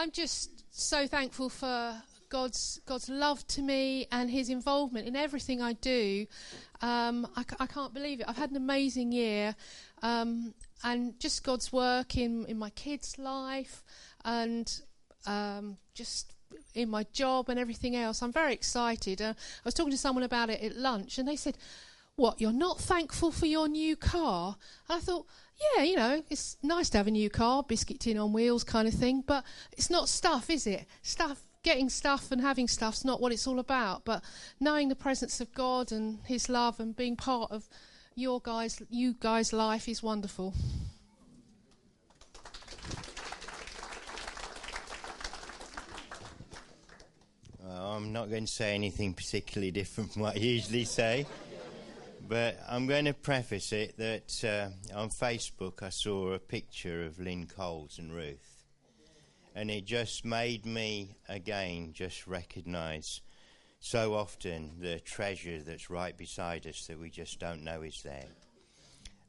I'm just so thankful for God's God's love to me and His involvement in everything I do. Um, I, can't believe it. I've had an amazing year, um, and just God's work in in my kids' life, and um, just in my job and everything else. I'm very excited. Uh, I was talking to someone about it at lunch, and they said, "What? You're not thankful for your new car?" And I thought, "Yeah, you know, it's nice to have a new car, biscuit tin on wheels, kind of thing. But it's not stuff, is it? Stuff." Getting stuff and having stuff's not what it's all about, but knowing the presence of God and His love and being part of your guys, you guys' life is wonderful. Uh, I'm not going to say anything particularly different from what I usually say, but I'm going to preface it that uh, on Facebook I saw a picture of Lynn Coles and Ruth, and it just made me again just recognise so often the treasure that's right beside us that we just don't know is there.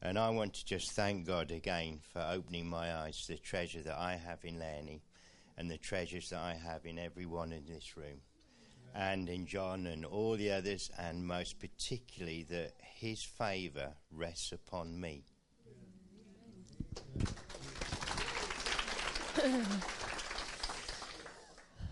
And I want to just thank God again for opening my eyes to the treasure that I have in Lenny and the treasures that I have in everyone in this room and in John and all the others, and most particularly that his favour rests upon me.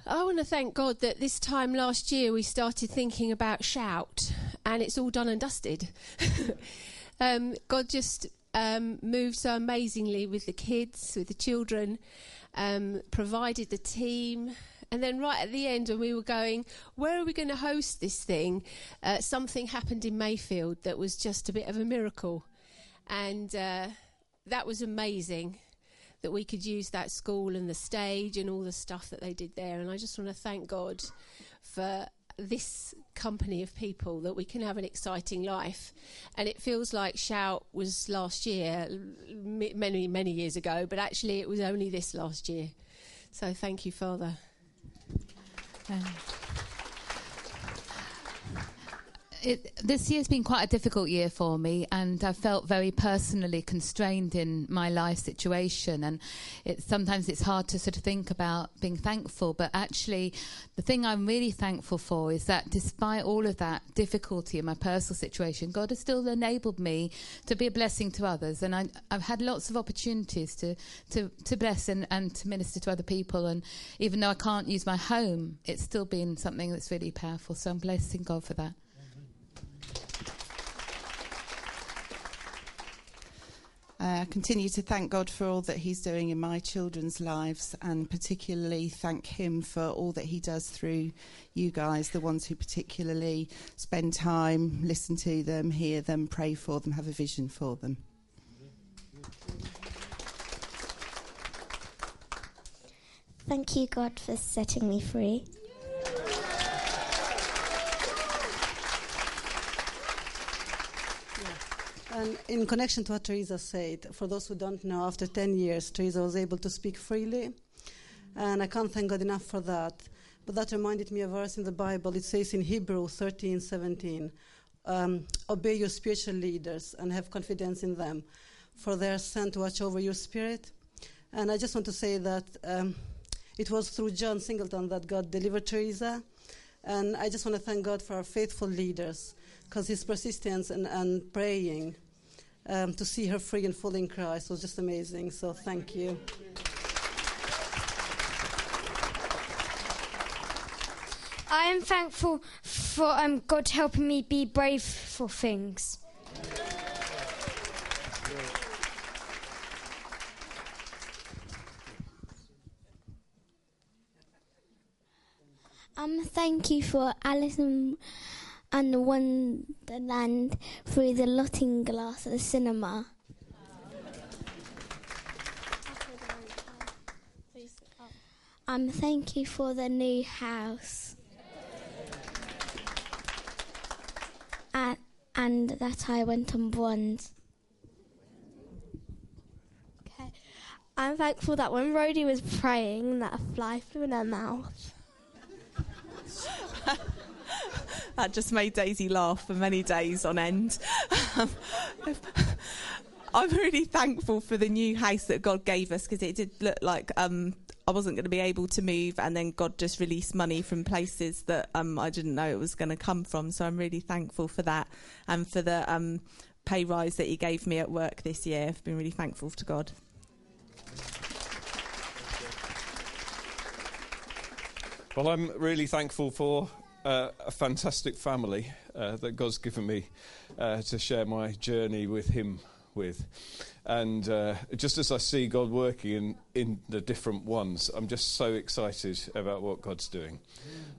I want to thank God that this time last year we started thinking about shout, and it's all done and dusted. um, God just um, moved so amazingly with the kids, with the children, um, provided the team, and then right at the end, when we were going, where are we going to host this thing? Uh, something happened in Mayfield that was just a bit of a miracle. And uh, that was amazing that we could use that school and the stage and all the stuff that they did there. And I just want to thank God for this company of people that we can have an exciting life. And it feels like Shout was last year, many, many years ago, but actually it was only this last year. So thank you, Father. 哎 It, this year's been quite a difficult year for me, and I felt very personally constrained in my life situation. And it, sometimes it's hard to sort of think about being thankful, but actually, the thing I'm really thankful for is that despite all of that difficulty in my personal situation, God has still enabled me to be a blessing to others. And I, have had lots of opportunities to, to, to bless and, and to minister to other people. And even though I can't use my home, it's still been something that's really powerful. So I'm blessing God for that. I uh, continue to thank God for all that He's doing in my children's lives, and particularly thank Him for all that He does through you guys, the ones who particularly spend time, listen to them, hear them, pray for them, have a vision for them. Thank you, God, for setting me free. And in connection to what Teresa said, for those who don't know, after 10 years, Teresa was able to speak freely. And I can't thank God enough for that. But that reminded me of a verse in the Bible. It says in Hebrew 13 17, um, Obey your spiritual leaders and have confidence in them, for they are sent to watch over your spirit. And I just want to say that um, it was through John Singleton that God delivered Teresa. And I just want to thank God for our faithful leaders because his persistence and, and praying um, to see her free and full in Christ was just amazing. So thank you. I am thankful for um, God helping me be brave for things. Um, thank you for Alice in and the Wonderland through the looking glass at the cinema. Um, thank you for the new house. And, and that I went on bronze. Okay. I'm thankful that when Rhodey was praying, that a fly flew in her mouth. that just made Daisy laugh for many days on end. I'm really thankful for the new house that God gave us because it did look like um, I wasn't going to be able to move, and then God just released money from places that um, I didn't know it was going to come from. So I'm really thankful for that and for the um, pay rise that He gave me at work this year. I've been really thankful to God. Well, I'm really thankful for uh, a fantastic family uh, that God's given me uh, to share my journey with Him with. And uh, just as I see God working in, in the different ones, I'm just so excited about what God's doing.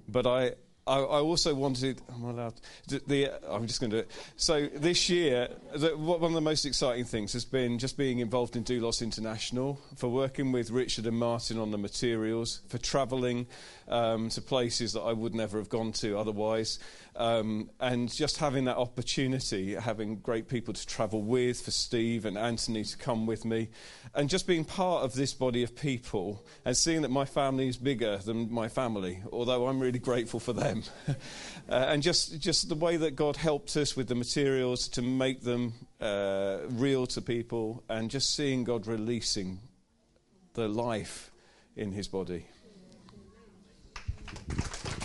But I, I, I also wanted. I'm allowed. The, I'm just going to do it. So this year, the, one of the most exciting things has been just being involved in Doulos International, for working with Richard and Martin on the materials, for travelling um, to places that I would never have gone to otherwise, um, and just having that opportunity, having great people to travel with, for Steve and Anthony to come with me, and just being part of this body of people and seeing that my family is bigger than my family, although I'm really grateful for them. uh, and just, just the way that God helped us with the materials to make them uh, real to people, and just seeing God releasing the life in his body.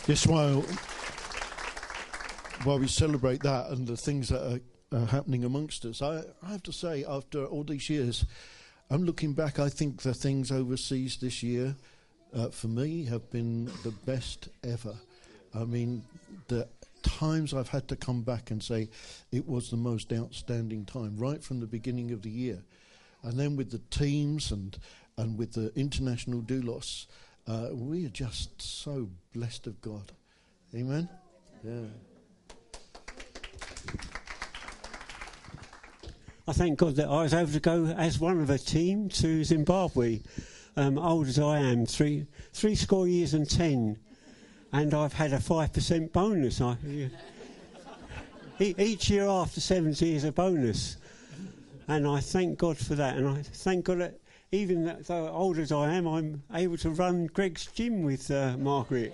Yes, while, while we celebrate that and the things that are, are happening amongst us, I, I have to say, after all these years, I'm looking back, I think the things overseas this year uh, for me have been the best ever. I mean, the times I've had to come back and say it was the most outstanding time, right from the beginning of the year. And then with the teams and, and with the international doulos, uh, we are just so blessed of God. Amen? Yeah. I thank God that I was able to go as one of a team to Zimbabwe. Um, old as I am, three three score years and ten, and I've had a five percent bonus. I. Each year after seventy is a bonus, and I thank God for that. And I thank God that even though old as I am, I'm able to run Greg's gym with uh, Margaret.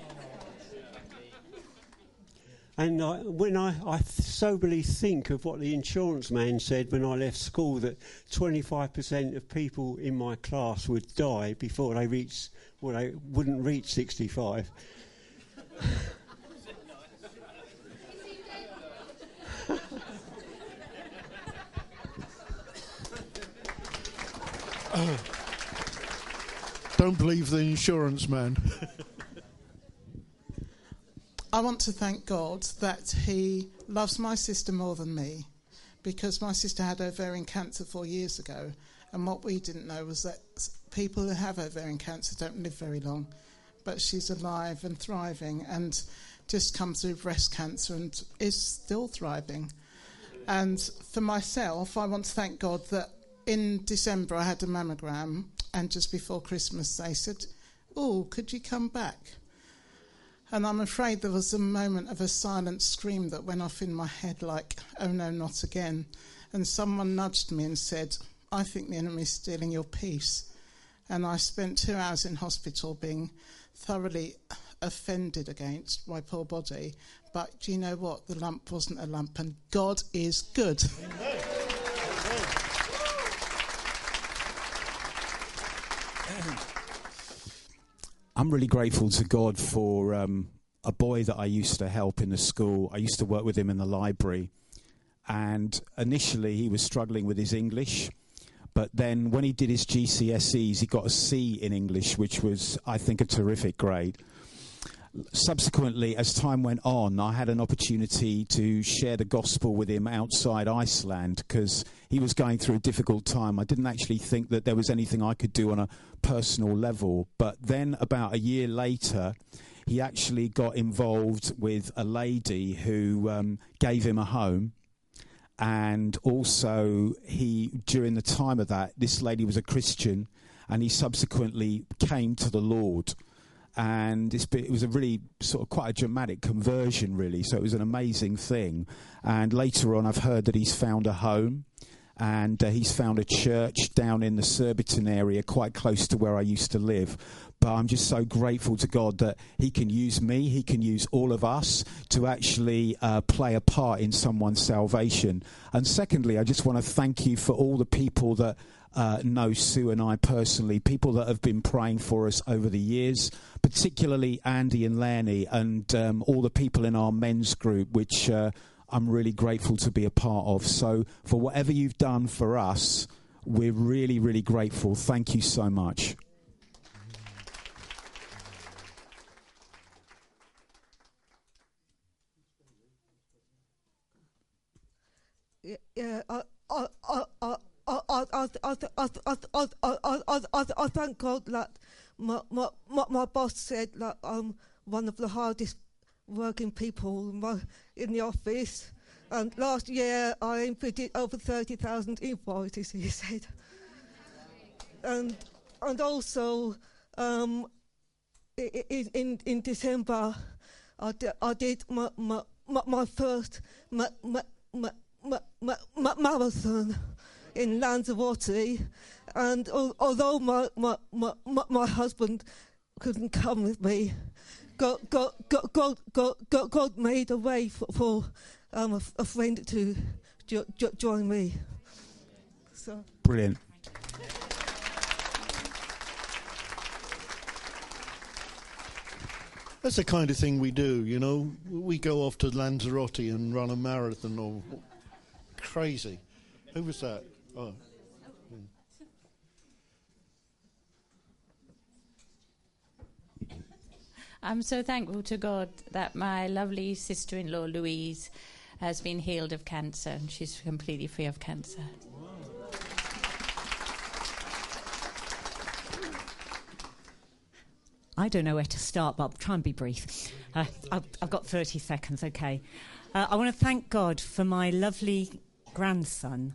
And I, when I, I soberly think of what the insurance man said when I left school, that 25% of people in my class would die before they reach, well, they wouldn't reach 65. Don't believe the insurance man. I want to thank God that He loves my sister more than me because my sister had ovarian cancer four years ago. And what we didn't know was that people who have ovarian cancer don't live very long. But she's alive and thriving and just come through breast cancer and is still thriving. And for myself, I want to thank God that in December I had a mammogram, and just before Christmas they said, Oh, could you come back? And I'm afraid there was a moment of a silent scream that went off in my head, like, Oh no, not again. And someone nudged me and said, I think the enemy's stealing your peace. And I spent two hours in hospital being thoroughly offended against my poor body. But do you know what? The lump wasn't a lump, and God is good. I'm really grateful to God for um, a boy that I used to help in the school. I used to work with him in the library. And initially, he was struggling with his English. But then, when he did his GCSEs, he got a C in English, which was, I think, a terrific grade subsequently, as time went on, I had an opportunity to share the gospel with him outside Iceland because he was going through a difficult time. I didn't actually think that there was anything I could do on a personal level. But then, about a year later, he actually got involved with a lady who um, gave him a home. And also, he during the time of that, this lady was a Christian, and he subsequently came to the Lord and been, it was a really sort of quite a dramatic conversion, really. So it was an amazing thing. And later on, I've heard that he's found a home. And uh, he's found a church down in the Surbiton area, quite close to where I used to live. But I'm just so grateful to God that He can use me, He can use all of us to actually uh, play a part in someone's salvation. And secondly, I just want to thank you for all the people that uh, know Sue and I personally, people that have been praying for us over the years, particularly Andy and Lanny, and um, all the people in our men's group, which uh, I'm really grateful to be a part of. So, for whatever you've done for us, we're really, really grateful. Thank you so much. I thank God that my, my, my boss said that I'm one of the hardest working people in, the office. And last year I inputted over 30,000 invoices, he said. And, and also, um, in, in, in December, I, d- I did my, my, my, first my my ma- ma- ma- marathon in Lanzarote, and al- although my, my, my, my, my husband couldn't come with me, God, God, God, God, God, God, God made a way for, for um, a, f- a friend to jo- jo- join me. So. Brilliant. That's the kind of thing we do, you know. We go off to Lanzarote and run a marathon or crazy. Who was that? Oh. I'm so thankful to God that my lovely sister in law, Louise, has been healed of cancer and she's completely free of cancer. I don't know where to start, but I'll try and be brief. Uh, I've, I've, got 30 seconds, okay. Uh, I want to thank God for my lovely grandson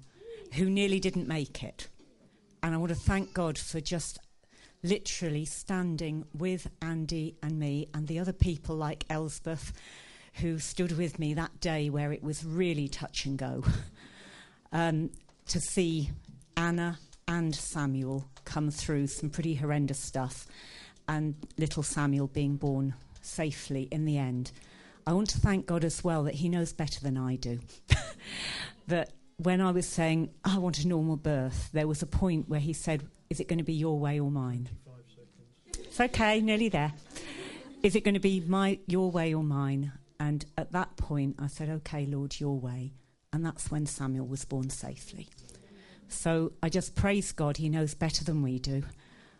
who nearly didn't make it. And I want to thank God for just literally standing with Andy and me and the other people like Elsbeth who stood with me that day where it was really touch and go. um, to see Anna and Samuel come through some pretty horrendous stuff and little Samuel being born safely in the end. I want to thank God as well that He knows better than I do. that when I was saying, I want a normal birth, there was a point where He said, Is it going to be your way or mine? It's okay, nearly there. Is it going to be my, your way or mine? And at that point, I said, Okay, Lord, your way. And that's when Samuel was born safely. So I just praise God. He knows better than we do.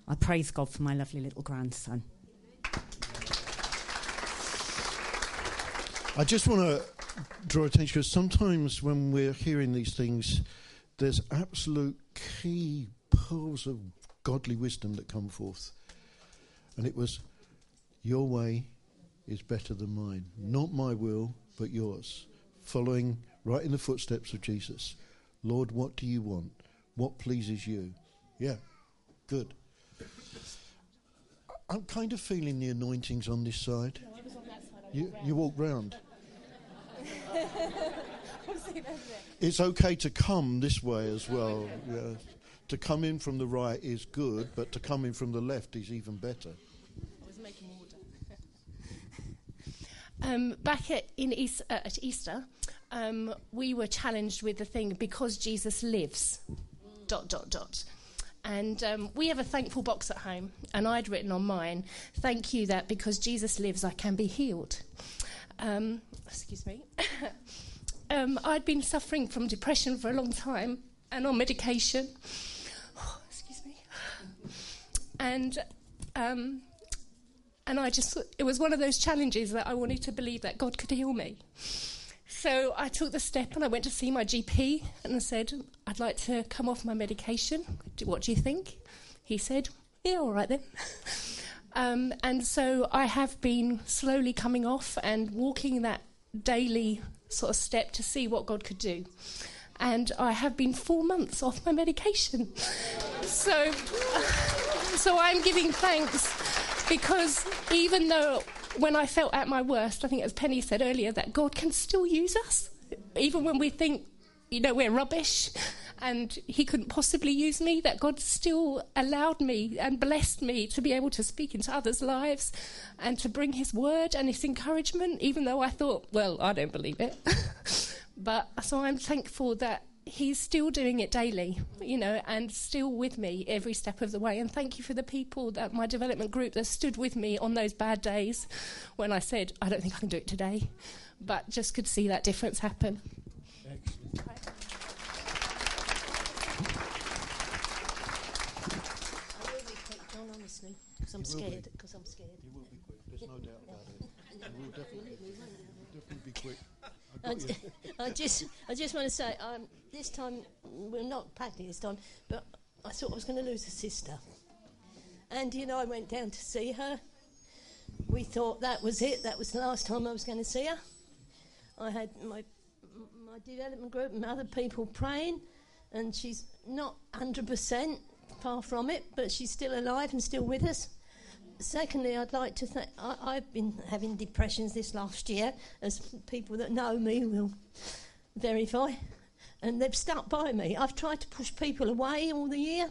I praise God for my lovely little grandson. I just want to draw attention because sometimes when we're hearing these things, there's absolute key pearls of godly wisdom that come forth. And it was, Your way is better than mine. Not my will, but yours. Following right in the footsteps of Jesus. Lord, what do you want? What pleases you? Yeah, good. I'm kind of feeling the anointings on this side. You, you walk round. It's okay to come this way as well. Yeah. To come in from the right is good, but to come in from the left is even better. I was making order. um, back at, in East, uh, at Easter, um, we were challenged with the thing because Jesus lives. Dot dot dot. And um, we have a thankful box at home, and I'd written on mine, "Thank you that because Jesus lives, I can be healed." Um, excuse me. um, I'd been suffering from depression for a long time and on medication. excuse me. And um, and I just it was one of those challenges that I wanted to believe that God could heal me. So I took the step and I went to see my GP and I said, I'd like to come off my medication. What do you think? He said, Yeah, all right then. um, and so I have been slowly coming off and walking that daily sort of step to see what God could do. And I have been four months off my medication. so, so I'm giving thanks because even though when I felt at my worst, I think as Penny said earlier, that God can still use us, even when we think, you know, we're rubbish. And he couldn't possibly use me, that God still allowed me and blessed me to be able to speak into others' lives and to bring his word and his encouragement, even though I thought, well, I don't believe it. but so I'm thankful that he's still doing it daily, you know, and still with me every step of the way. And thank you for the people that my development group that stood with me on those bad days when I said, I don't think I can do it today, but just could see that difference happen. Because I'm scared. Because I'm scared. You will be quick. There's no doubt about it. You will definitely, definitely be quick. I, just, I just want to say, um, this time, we're not packing this time, but I thought I was going to lose a sister. And, you know, I went down to see her. We thought that was it. That was the last time I was going to see her. I had my, my development group and other people praying, and she's not 100%, far from it, but she's still alive and still with us. Secondly, I'd like to thank. I've been having depressions this last year, as people that know me will verify, and they've stuck by me. I've tried to push people away all the year,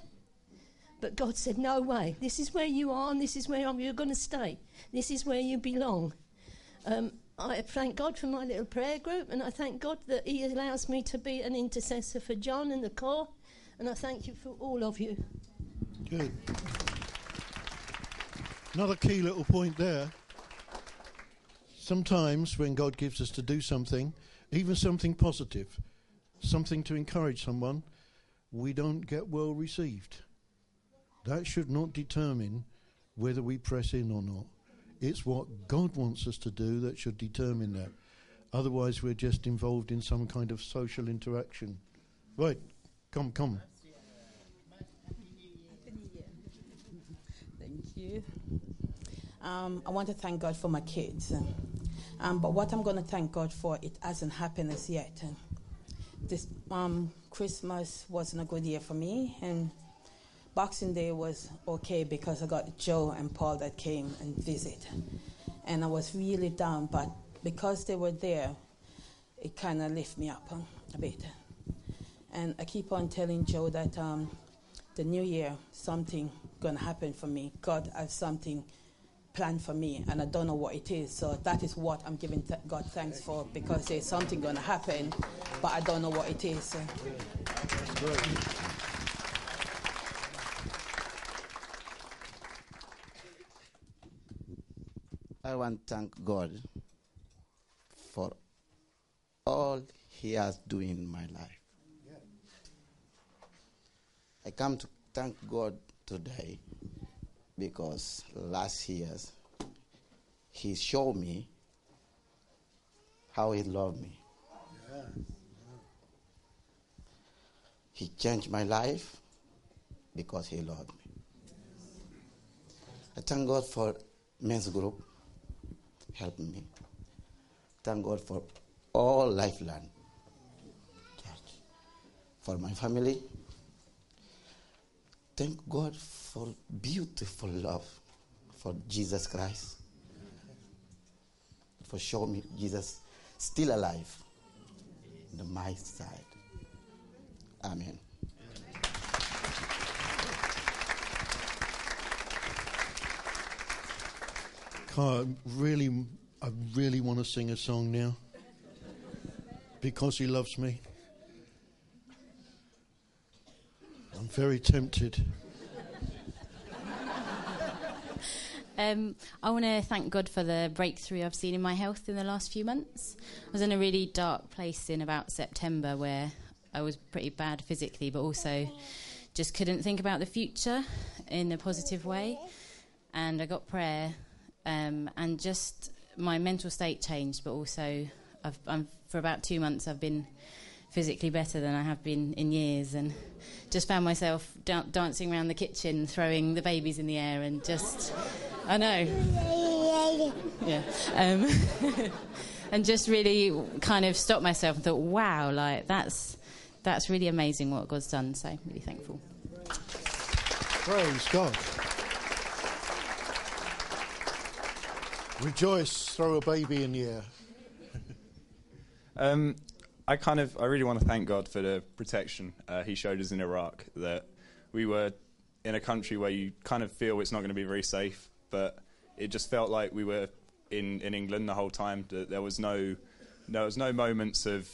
but God said, No way. This is where you are, and this is where you're going to stay. This is where you belong. Um, I thank God for my little prayer group, and I thank God that He allows me to be an intercessor for John and the core, and I thank you for all of you. Good. Another key little point there. Sometimes when God gives us to do something, even something positive, something to encourage someone, we don't get well received. That should not determine whether we press in or not. It's what God wants us to do that should determine that. Otherwise, we're just involved in some kind of social interaction. Right, come, come. Thank you. Um, I want to thank God for my kids. Um, but what I'm going to thank God for, it hasn't happened as yet. This um, Christmas wasn't a good year for me, and Boxing Day was okay because I got Joe and Paul that came and visit, and I was really down. But because they were there, it kind of lifted me up a bit. And I keep on telling Joe that um, the new year something gonna happen for me. God has something planned for me, and I don't know what it is. So that is what I'm giving th- God thanks for because there's something gonna happen, but I don't know what it is. So. I want to thank God for all He has done in my life. I come to thank God today because last year He showed me how He loved me. He changed my life because He loved me. I thank God for men's group helping me. Thank God for all Lifeline Church, for my family. Thank God for beautiful love for Jesus Christ, for showing me Jesus still alive on my side. Amen. I really, I really want to sing a song now because he loves me. I'm very tempted. Um, I want to thank God for the breakthrough I've seen in my health in the last few months. I was in a really dark place in about September where I was pretty bad physically, but also just couldn't think about the future in a positive way. And I got prayer, um, and just my mental state changed, but also I've, for about two months I've been physically better than I have been in years, and just found myself da- dancing around the kitchen, throwing the babies in the air, and just I know, yeah, um, and just really kind of stopped myself and thought, wow, like that's that's really amazing what God's done. So I'm really thankful. Praise God. Rejoice, throw a baby in the air. Um, I kind of, I really want to thank God for the protection uh, He showed us in Iraq. That we were in a country where you kind of feel it's not going to be very safe, but it just felt like we were in, in England the whole time. That there was no, there was no moments of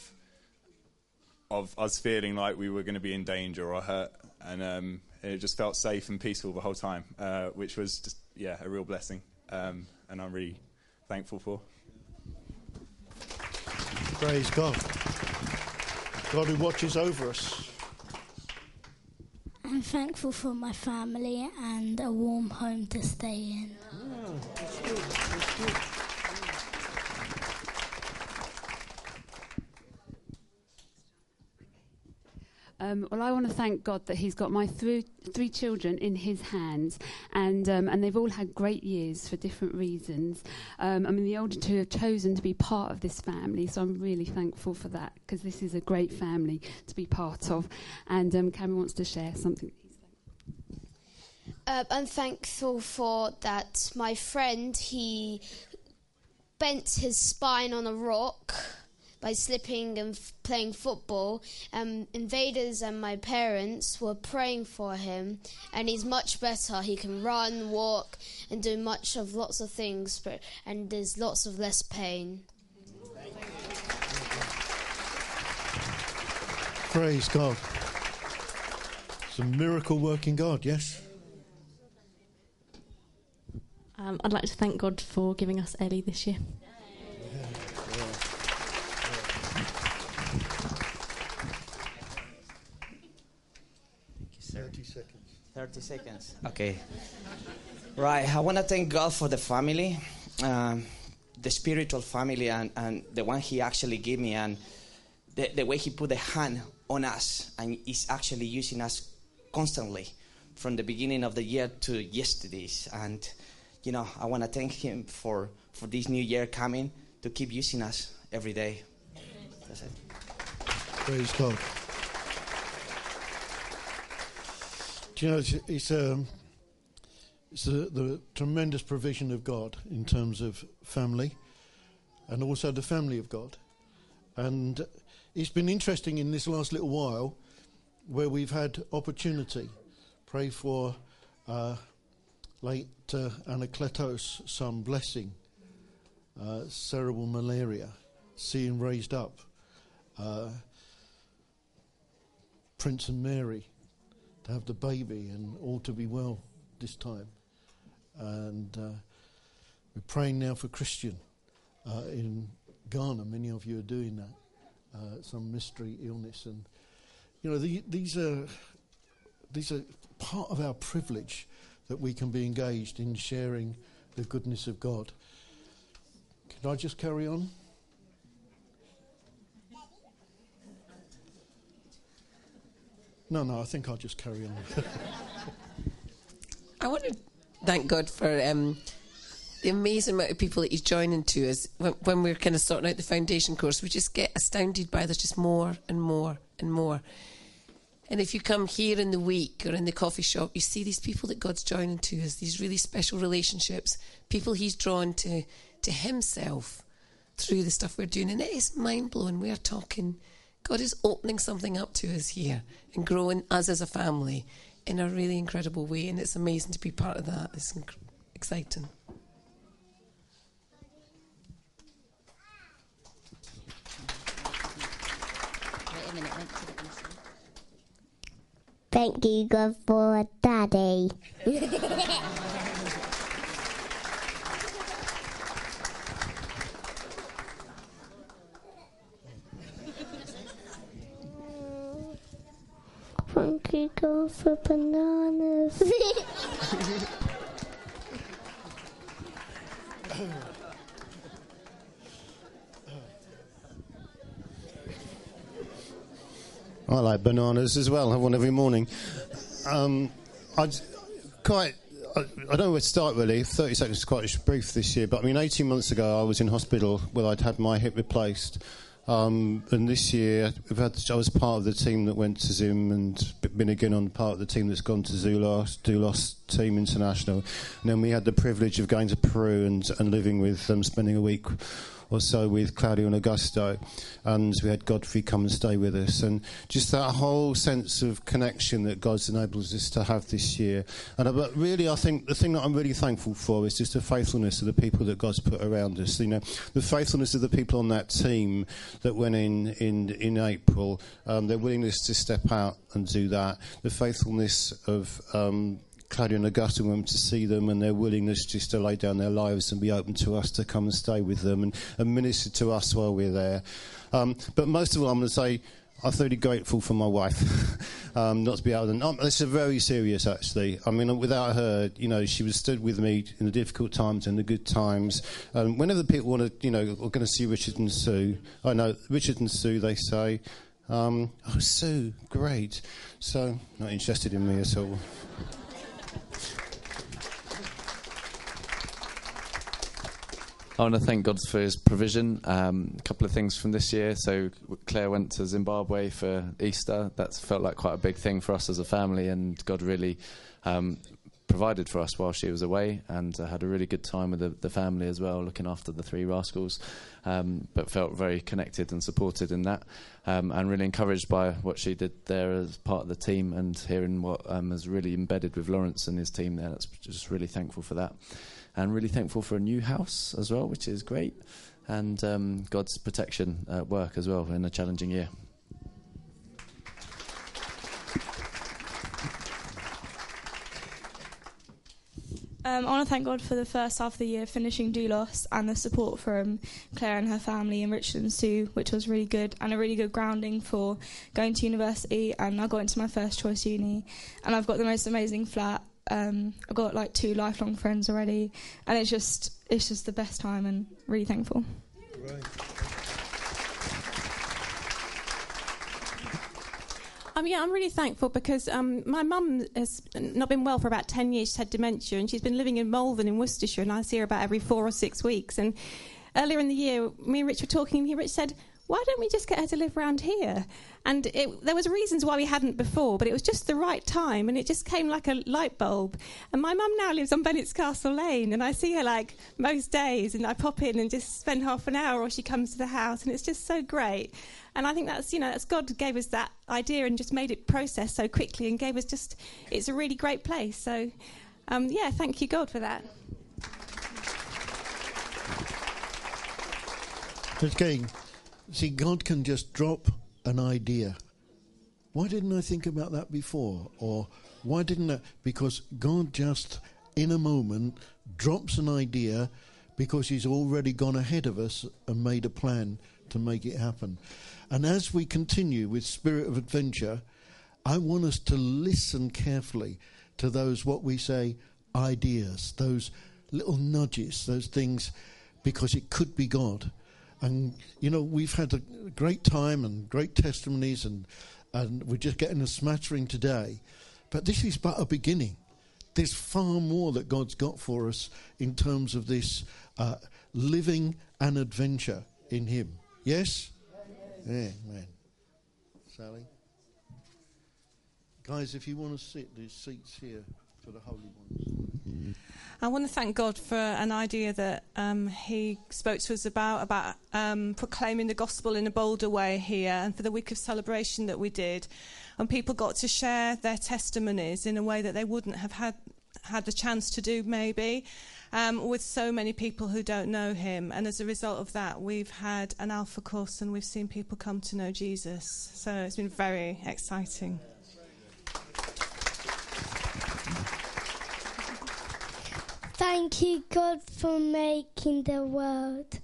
of us feeling like we were going to be in danger or hurt, and um, it just felt safe and peaceful the whole time, uh, which was just yeah a real blessing, um, and I'm really thankful for. Praise God. God who watches over us. I'm thankful for my family and a warm home to stay in. Oh, Um, well, I want to thank God that He's got my three, three children in His hands, and um, and they've all had great years for different reasons. Um, I mean, the older two have chosen to be part of this family, so I'm really thankful for that because this is a great family to be part of. And um, Cameron wants to share something. Uh, I'm thankful for that. My friend he bent his spine on a rock by slipping and f- playing football. Um, invaders and my parents were praying for him, and he's much better. He can run, walk, and do much of lots of things, but and there's lots of less pain. Praise God. It's a miracle working God, yes? Um, I'd like to thank God for giving us Ellie this year. 30 seconds. Okay. Right. I want to thank God for the family, um, the spiritual family, and, and the one He actually gave me, and the, the way He put the hand on us and is actually using us constantly from the beginning of the year to yesterday's. And, you know, I want to thank Him for, for this new year coming to keep using us every day. That's it. Praise God. Do you know, it's, it's, um, it's the, the tremendous provision of God in terms of family and also the family of God. And it's been interesting in this last little while where we've had opportunity. Pray for uh, late uh, Anacletos, some blessing, uh, cerebral malaria, seeing raised up. Uh, Prince and Mary to have the baby and all to be well this time. And uh, we're praying now for Christian uh, in Ghana. Many of you are doing that. Uh, some mystery illness, and you know the, these are these are part of our privilege that we can be engaged in sharing the goodness of God. Can I just carry on? No, no, I think I'll just carry on. I want to thank God for um, the amazing amount of people that He's joining to us. When, when we're kind of sorting out the foundation course, we just get astounded by there's just more and more and more. And if you come here in the week or in the coffee shop, you see these people that God's joining to us, these really special relationships, people He's drawn to to Himself through the stuff we're doing. And it is mind blowing. We are talking, God is opening something up to us here and growing us as a family in a really incredible way. And it's amazing to be part of that. It's inc- exciting. Wait a minute, wait till they're gonna sing. Thank you, God, for Daddy. You, for bananas. I like bananas as well. I have one every morning. Um, I quite. I, I don't know where to start really. 30 seconds is quite brief this year, but I mean, 18 months ago I was in hospital where I'd had my hip replaced. Um, and this year, had, I was part of the team that went to Zim and been again on part of the team that's gone to Zulos, Doulos Team International. And then we had the privilege of going to Peru and, and living with them, spending a week or so with Claudio and Augusto, and we had Godfrey come and stay with us, and just that whole sense of connection that God's enabled us to have this year. And uh, but really, I think the thing that I'm really thankful for is just the faithfulness of the people that God's put around us. You know, the faithfulness of the people on that team that went in in in April, um, their willingness to step out and do that, the faithfulness of um, Claudia and Augusta went to see them and their willingness just to lay down their lives and be open to us to come and stay with them and, and minister to us while we're there. Um, but most of all, I'm going to say I'm thoroughly grateful for my wife, um, not to be able to. Um, this is very serious, actually. I mean, without her, you know, she was stood with me in the difficult times and the good times. Um, whenever people want to, you know, are going to see Richard and Sue, I know Richard and Sue, they say, um, "Oh, Sue, great." So, not interested in me at all. I want to thank God for His provision. Um, a couple of things from this year. So Claire went to Zimbabwe for Easter. That felt like quite a big thing for us as a family, and God really um, provided for us while she was away, and uh, had a really good time with the, the, family as well, looking after the three rascals. Um, but felt very connected and supported in that, um, and really encouraged by what she did there as part of the team, and hearing what um, really embedded with Lawrence and his team there. That's just really thankful for that and really thankful for a new house as well, which is great, and um, God's protection at work as well in a challenging year. Um, I want to thank God for the first half of the year finishing Doulos and the support from Claire and her family Richard and Sue, which was really good and a really good grounding for going to university. And I got into my first choice uni, and I've got the most amazing flat um, I've got like two lifelong friends already, and it's just it's just the best time and really thankful. Um, yeah, I'm really thankful because um, my mum has not been well for about 10 years. She's had dementia and she's been living in Malvern in Worcestershire, and I see her about every four or six weeks. And earlier in the year, me and Rich were talking, and Rich said, why don't we just get her to live around here? And it, there was reasons why we hadn't before, but it was just the right time, and it just came like a light bulb. And my mum now lives on Bennett's Castle Lane, and I see her like most days, and I pop in and just spend half an hour, or she comes to the house, and it's just so great. And I think that's you know that's God gave us that idea and just made it process so quickly, and gave us just it's a really great place. So um, yeah, thank you God for that. Just King. See, God can just drop an idea. Why didn't I think about that before? Or why didn't I? Because God just, in a moment, drops an idea because He's already gone ahead of us and made a plan to make it happen. And as we continue with Spirit of Adventure, I want us to listen carefully to those, what we say, ideas, those little nudges, those things, because it could be God. And, you know, we've had a great time and great testimonies, and, and we're just getting a smattering today. But this is but a beginning. There's far more that God's got for us in terms of this uh, living an adventure in Him. Yes? Yeah, man. Sally? Guys, if you want to sit, there's seats here for the Holy Ones. I want to thank God for an idea that um, He spoke to us about, about um, proclaiming the gospel in a bolder way here, and for the week of celebration that we did. And people got to share their testimonies in a way that they wouldn't have had, had the chance to do, maybe, um, with so many people who don't know Him. And as a result of that, we've had an Alpha course and we've seen people come to know Jesus. So it's been very exciting. Thank you, God, for making the world.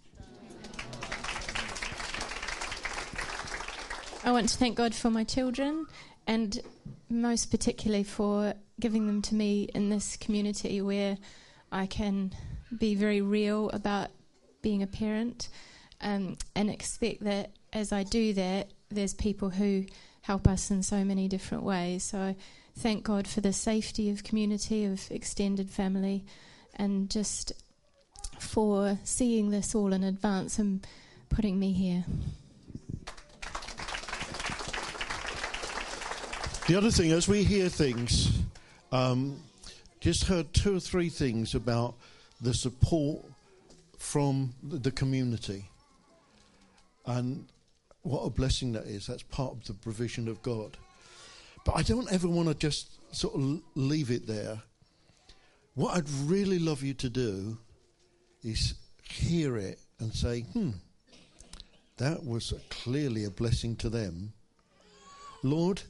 I want to thank God for my children and most particularly for giving them to me in this community where I can be very real about being a parent um, and expect that as I do that, there's people who help us in so many different ways. So I thank God for the safety of community, of extended family and just for seeing this all in advance and putting me here. The other thing, as we hear things, um, just heard two or three things about the support from the community. And what a blessing that is. That's part of the provision of God. But I don't ever want to just sort of leave it there. What I'd really love you to do is hear it and say, hmm, that was clearly a blessing to them. Lord,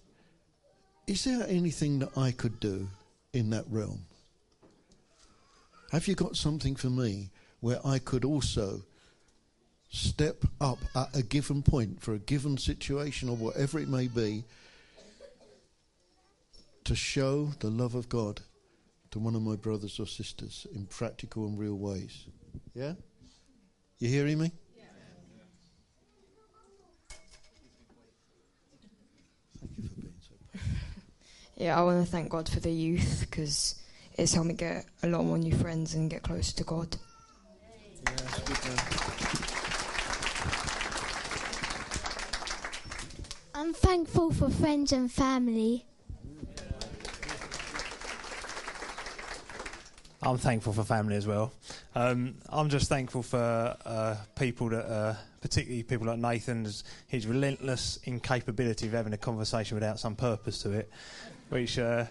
is there anything that I could do in that realm? Have you got something for me where I could also step up at a given point for a given situation or whatever it may be to show the love of God to one of my brothers or sisters in practical and real ways? Yeah? You hearing me? Yeah, I want to thank God for the youth because it's helped me get a lot more new friends and get closer to God. I'm thankful for friends and family. I'm thankful for family as well. Um, I'm just thankful for uh, people that, uh, particularly people like Nathan, his relentless incapability of having a conversation without some purpose to it, which uh,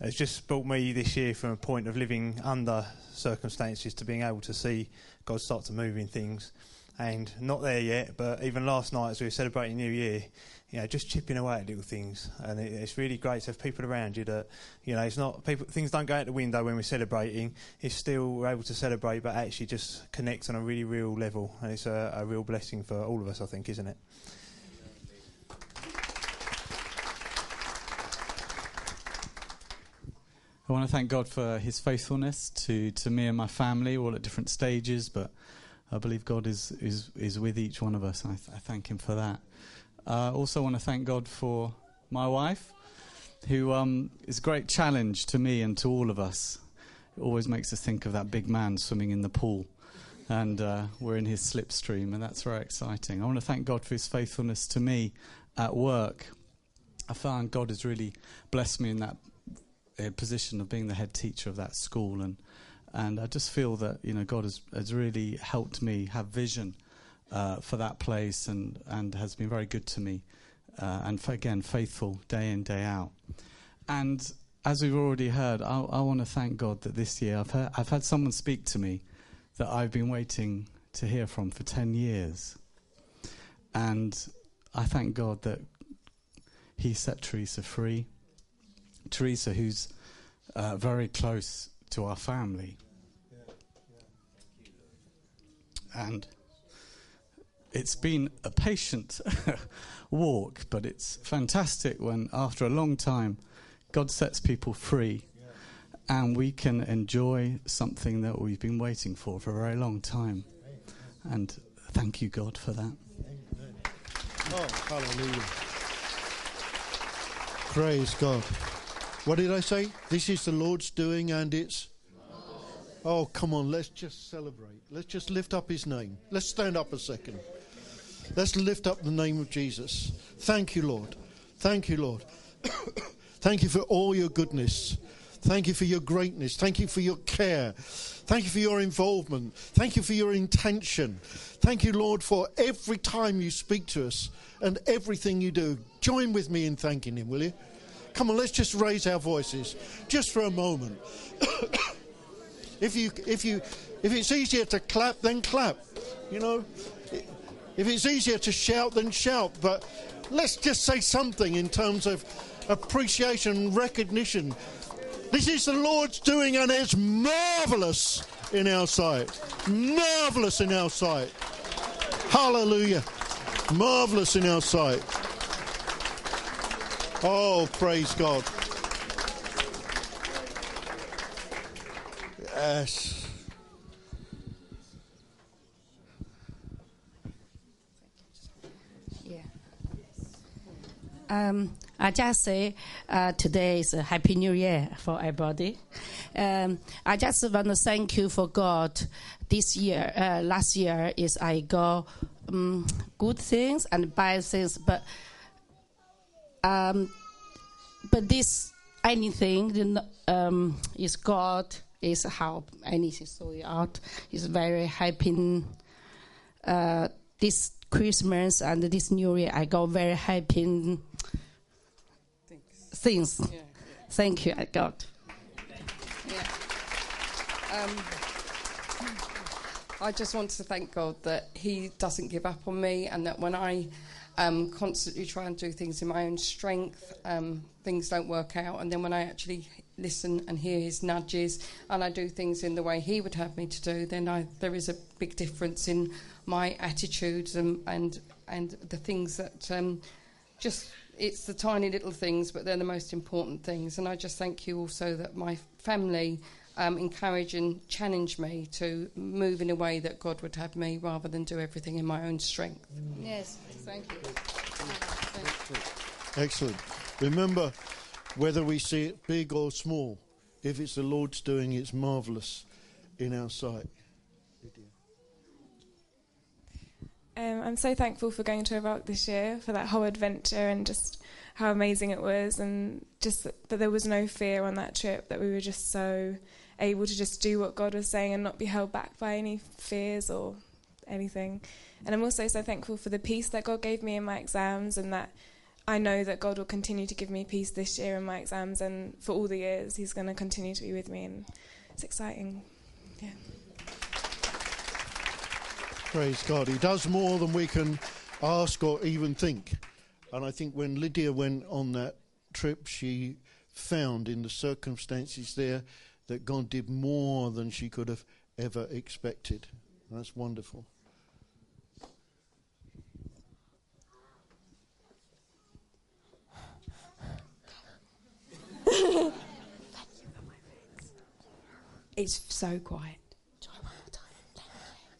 has just brought me this year from a point of living under circumstances to being able to see God start to move in things. And not there yet, but even last night as we were celebrating New Year, you know, just chipping away at little things, and it, it's really great to have people around you that, you know, it's not people. Things don't go out the window when we're celebrating. It's still we're able to celebrate, but actually just connect on a really real level, and it's a, a real blessing for all of us, I think, isn't it? I want to thank God for His faithfulness to, to me and my family, all at different stages. But I believe God is is, is with each one of us, I, th- I thank Him for that. I uh, also want to thank God for my wife, who um, is a great challenge to me and to all of us. It always makes us think of that big man swimming in the pool, and uh, we're in his slipstream, and that's very exciting. I want to thank God for His faithfulness to me at work. I found God has really blessed me in that position of being the head teacher of that school, and and I just feel that you know God has has really helped me have vision uh, for that place, and and has been very good to me, uh, and again faithful day in day out, and. As we've already heard, I, I want to thank God that this year I've, heard, I've had someone speak to me that I've been waiting to hear from for 10 years. And I thank God that He set Teresa free Teresa, who's uh, very close to our family. And it's been a patient walk, but it's fantastic when, after a long time, God sets people free and we can enjoy something that we've been waiting for for a very long time. And thank you, God, for that. Oh, hallelujah. Praise God. What did I say? This is the Lord's doing and it's. Oh, come on, let's just celebrate. Let's just lift up his name. Let's stand up a second. Let's lift up the name of Jesus. Thank you, Lord. Thank you, Lord. Thank you for all your goodness. Thank you for your greatness. Thank you for your care. Thank you for your involvement. Thank you for your intention. Thank you, Lord, for every time you speak to us and everything you do. Join with me in thanking Him, will you? Come on, let's just raise our voices just for a moment. if you if you if it's easier to clap, then clap. You know, if it's easier to shout, then shout. But let's just say something in terms of appreciation recognition. This is the Lord's doing, and it's marvelous in our sight. Marvelous in our sight. Hallelujah. Marvelous in our sight. Oh, praise God. Yes. Yeah. Um, I just say uh, today is a Happy New Year for everybody. Um, I just want to thank you for God. This year, uh, last year is I got um, good things and bad things, but um, but this anything um, is God is help anything so out is very happy. Uh, this Christmas and this New Year, I got very happy things. Thank you, I got. Um, I just want to thank God that He doesn't give up on me, and that when I um, constantly try and do things in my own strength, um, things don't work out. And then when I actually listen and hear His nudges, and I do things in the way He would have me to do, then I, there is a big difference in my attitudes and and, and the things that um, just it's the tiny little things, but they're the most important things. And I just thank you also that my family um, encourage and challenge me to move in a way that God would have me rather than do everything in my own strength. Yes, thank you. Excellent. Remember, whether we see it big or small, if it's the Lord's doing, it's marvellous in our sight. Um, I'm so thankful for going to Iraq this year for that whole adventure and just how amazing it was, and just that, that there was no fear on that trip. That we were just so able to just do what God was saying and not be held back by any fears or anything. And I'm also so thankful for the peace that God gave me in my exams, and that I know that God will continue to give me peace this year in my exams, and for all the years He's going to continue to be with me, and it's exciting. Yeah. Praise God. He does more than we can ask or even think. And I think when Lydia went on that trip, she found in the circumstances there that God did more than she could have ever expected. That's wonderful. It's so quiet.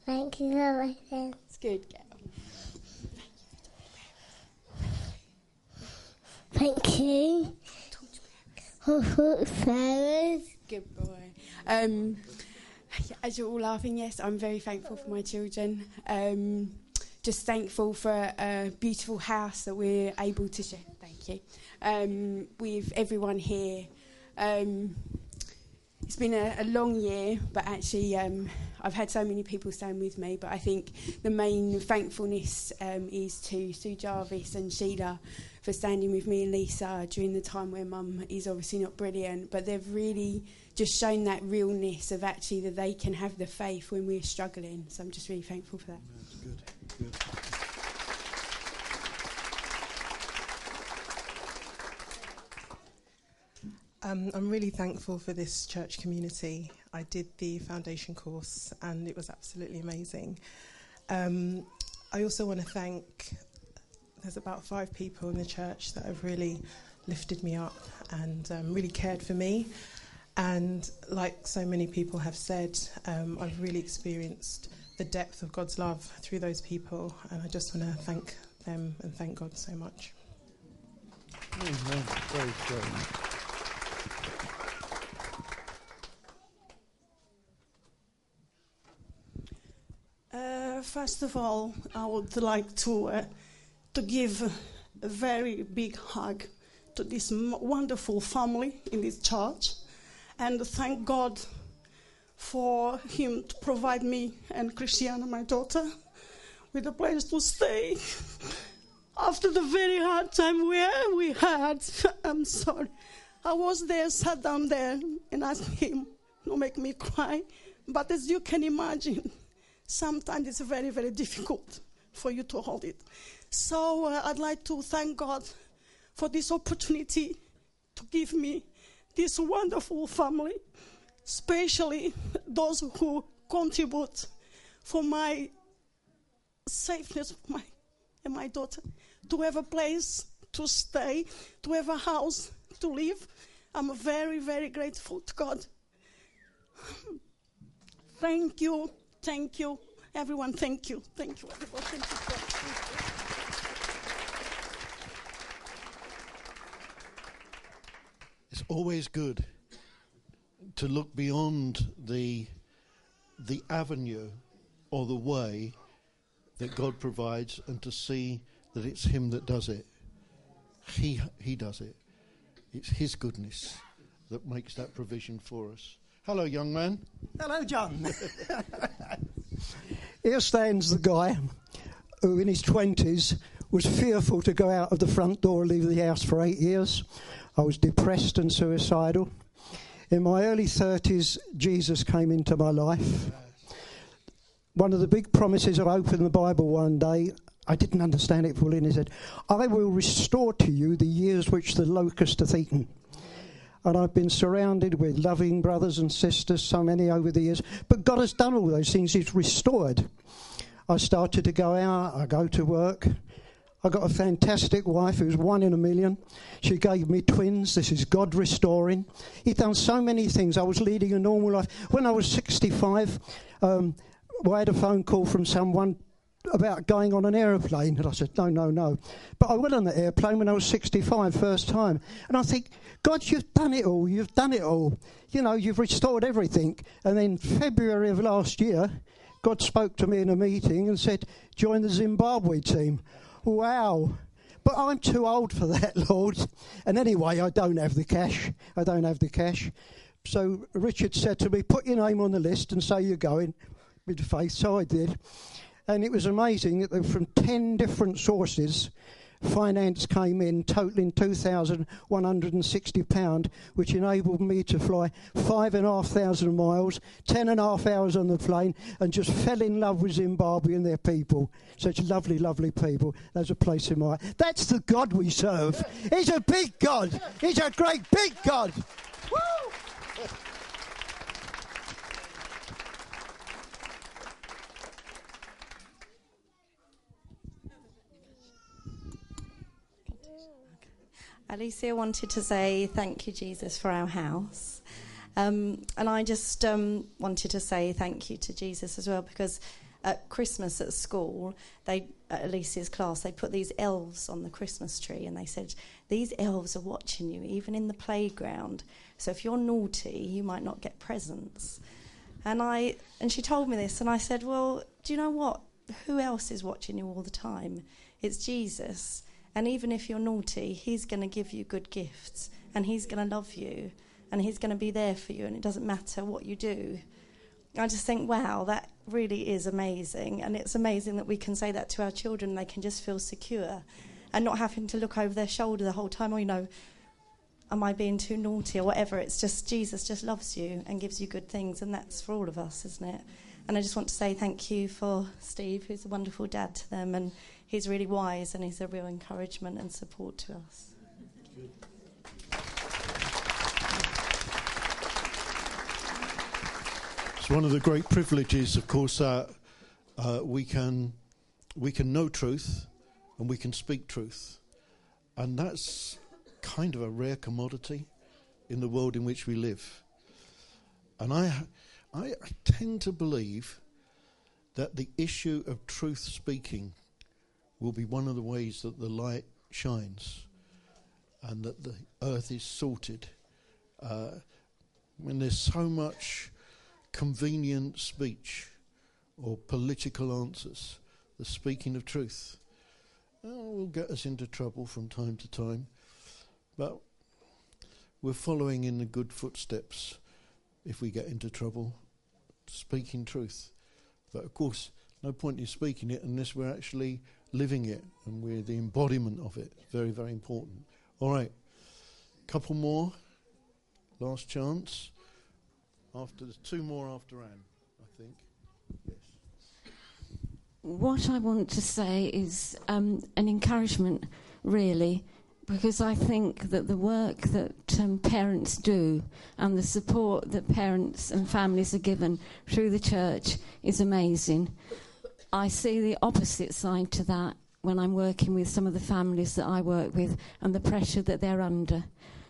Thank you for friends. It's good, girl. Thank you. for flowers. Good boy. Um, as you're all laughing, yes, I'm very thankful for my children. Um, just thankful for a beautiful house that we're able to share. Thank you. Um, with everyone here. Um, it's been a, a, long year, but actually, um, I've had so many people stand with me. But I think the main thankfulness um, is to Sue Jarvis and Sheila for standing with me and Lisa during the time where Mum is obviously not brilliant. But they've really just shown that realness of actually that they can have the faith when we're struggling. So I'm just really thankful for that. That's good. Good. Um, I'm really thankful for this church community. I did the foundation course and it was absolutely amazing. Um, I also want to thank, there's about five people in the church that have really lifted me up and um, really cared for me. And like so many people have said, um, I've really experienced the depth of God's love through those people. And I just want to thank them and thank God so much. Amen. Very good. Uh, first of all, I would like to uh, to give a very big hug to this wonderful family in this church, and thank God for Him to provide me and Christiana, my daughter, with a place to stay. After the very hard time we we had, I'm sorry. I was there, sat down there, and asked Him to make me cry. But as you can imagine sometimes it's very, very difficult for you to hold it. So uh, I'd like to thank God for this opportunity to give me this wonderful family, especially those who contribute for my safeness my, and my daughter, to have a place to stay, to have a house to live. I'm very, very grateful to God. Thank you. Thank you. Everyone, thank you. Thank you, everyone. Thank you. It's always good to look beyond the the avenue or the way that God provides and to see that it's him that does it. He he does it. It's his goodness that makes that provision for us. Hello, young man. Hello, John. Here stands the guy who in his 20s was fearful to go out of the front door and leave the house for eight years. I was depressed and suicidal. In my early 30s, Jesus came into my life. One of the big promises I opened the Bible one day, I didn't understand it fully, and he said, I will restore to you the years which the locust hath eaten. And I've been surrounded with loving brothers and sisters, so many over the years. But God has done all those things, He's restored. I started to go out, I go to work. I got a fantastic wife who's one in a million. She gave me twins. This is God restoring. He'd done so many things. I was leading a normal life. When I was 65, um, I had a phone call from someone about going on an aeroplane. And I said, no, no, no. But I went on the airplane when I was 65, first time. And I think, God, you've done it all. You've done it all. You know, you've restored everything. And then February of last year, God spoke to me in a meeting and said, join the Zimbabwe team. Wow. But I'm too old for that, Lord. And anyway, I don't have the cash. I don't have the cash. So Richard said to me, put your name on the list and say you're going with faith. So I did. And it was amazing that from 10 different sources, finance came in totaling £2,160, which enabled me to fly 5,500 miles, 10 and a half hours on the plane, and just fell in love with Zimbabwe and their people. Such lovely, lovely people. There's a place in my heart. That's the God we serve. He's a big God. He's a great big God. Woo! Alicia wanted to say thank you, Jesus, for our house. Um, and I just um, wanted to say thank you to Jesus as well because at Christmas at school, they at Alicia's class, they put these elves on the Christmas tree and they said, These elves are watching you, even in the playground. So if you're naughty, you might not get presents. And I and she told me this and I said, Well, do you know what? Who else is watching you all the time? It's Jesus. And even if you're naughty, He's going to give you good gifts and He's going to love you and He's going to be there for you, and it doesn't matter what you do. I just think, wow, that really is amazing. And it's amazing that we can say that to our children, they can just feel secure and not having to look over their shoulder the whole time, or, you know, am I being too naughty or whatever. It's just Jesus just loves you and gives you good things, and that's for all of us, isn't it? And I just want to say thank you for Steve, who's a wonderful dad to them, and he's really wise and he's a real encouragement and support to us. It's one of the great privileges, of course, that uh, we can we can know truth and we can speak truth, and that's kind of a rare commodity in the world in which we live. And I I tend to believe that the issue of truth speaking will be one of the ways that the light shines and that the earth is sorted. Uh, when there's so much convenient speech or political answers, the speaking of truth oh, will get us into trouble from time to time. But we're following in the good footsteps if we get into trouble, speaking truth. But of course, no point in speaking it unless we're actually living it and we're the embodiment of it. Very, very important. All right, couple more. Last chance. After there's two more after Anne, I think. Yes. What I want to say is um, an encouragement, really, because I think that the work that um, parents do and the support that parents and families are given through the church is amazing. I see the opposite side to that when I'm working with some of the families that I work with and the pressure that they're under.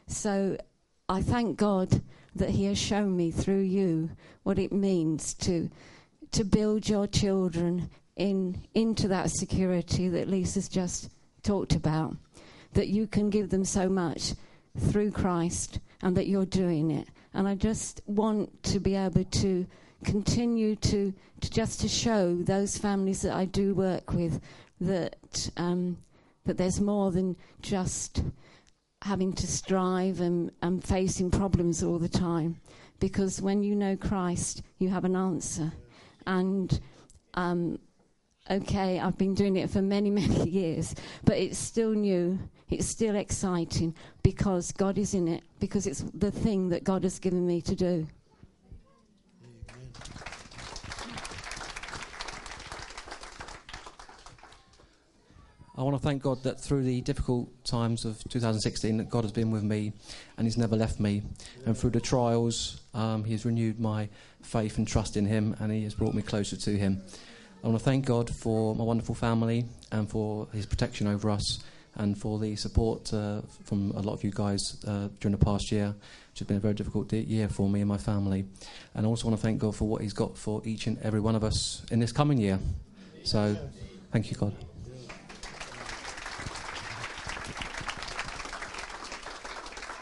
So I thank God that He has shown me through you what it means to to build your children in into that security that Lisa's just talked about. That you can give them so much through Christ and that you're doing it. And I just want to be able to continue to, to just to show those families that I do work with that um, that there's more than just having to strive and, and facing problems all the time. Because when you know Christ, you have an answer. And um, okay, I've been doing it for many, many years, but it's still new. It's still exciting because God is in it, because it's the thing that God has given me to do. I want to thank God that through the difficult times of 2016, that God has been with me and He's never left me. And through the trials, um, He has renewed my faith and trust in Him, and He has brought me closer to Him. I want to thank God for my wonderful family and for His protection over us, and for the support uh, from a lot of you guys uh, during the past year, which has been a very difficult year for me and my family. And I also want to thank God for what He's got for each and every one of us in this coming year. So, thank you, God.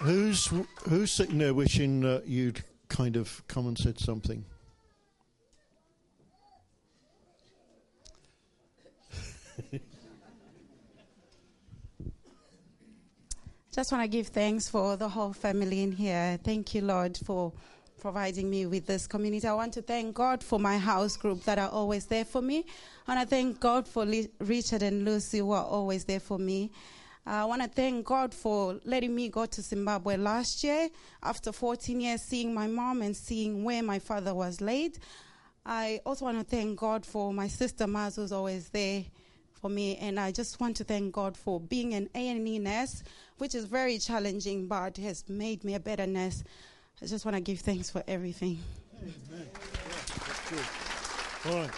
Who's who's sitting there wishing uh, you'd kind of come and said something? Just want to give thanks for the whole family in here. Thank you, Lord, for providing me with this community. I want to thank God for my house group that are always there for me. And I thank God for Richard and Lucy who are always there for me. I want to thank God for letting me go to Zimbabwe last year after 14 years, seeing my mom and seeing where my father was laid. I also want to thank God for my sister Maz, who's always there for me. And I just want to thank God for being an A&E nurse, which is very challenging, but has made me a better nurse. I just want to give thanks for everything. Amen. Yeah.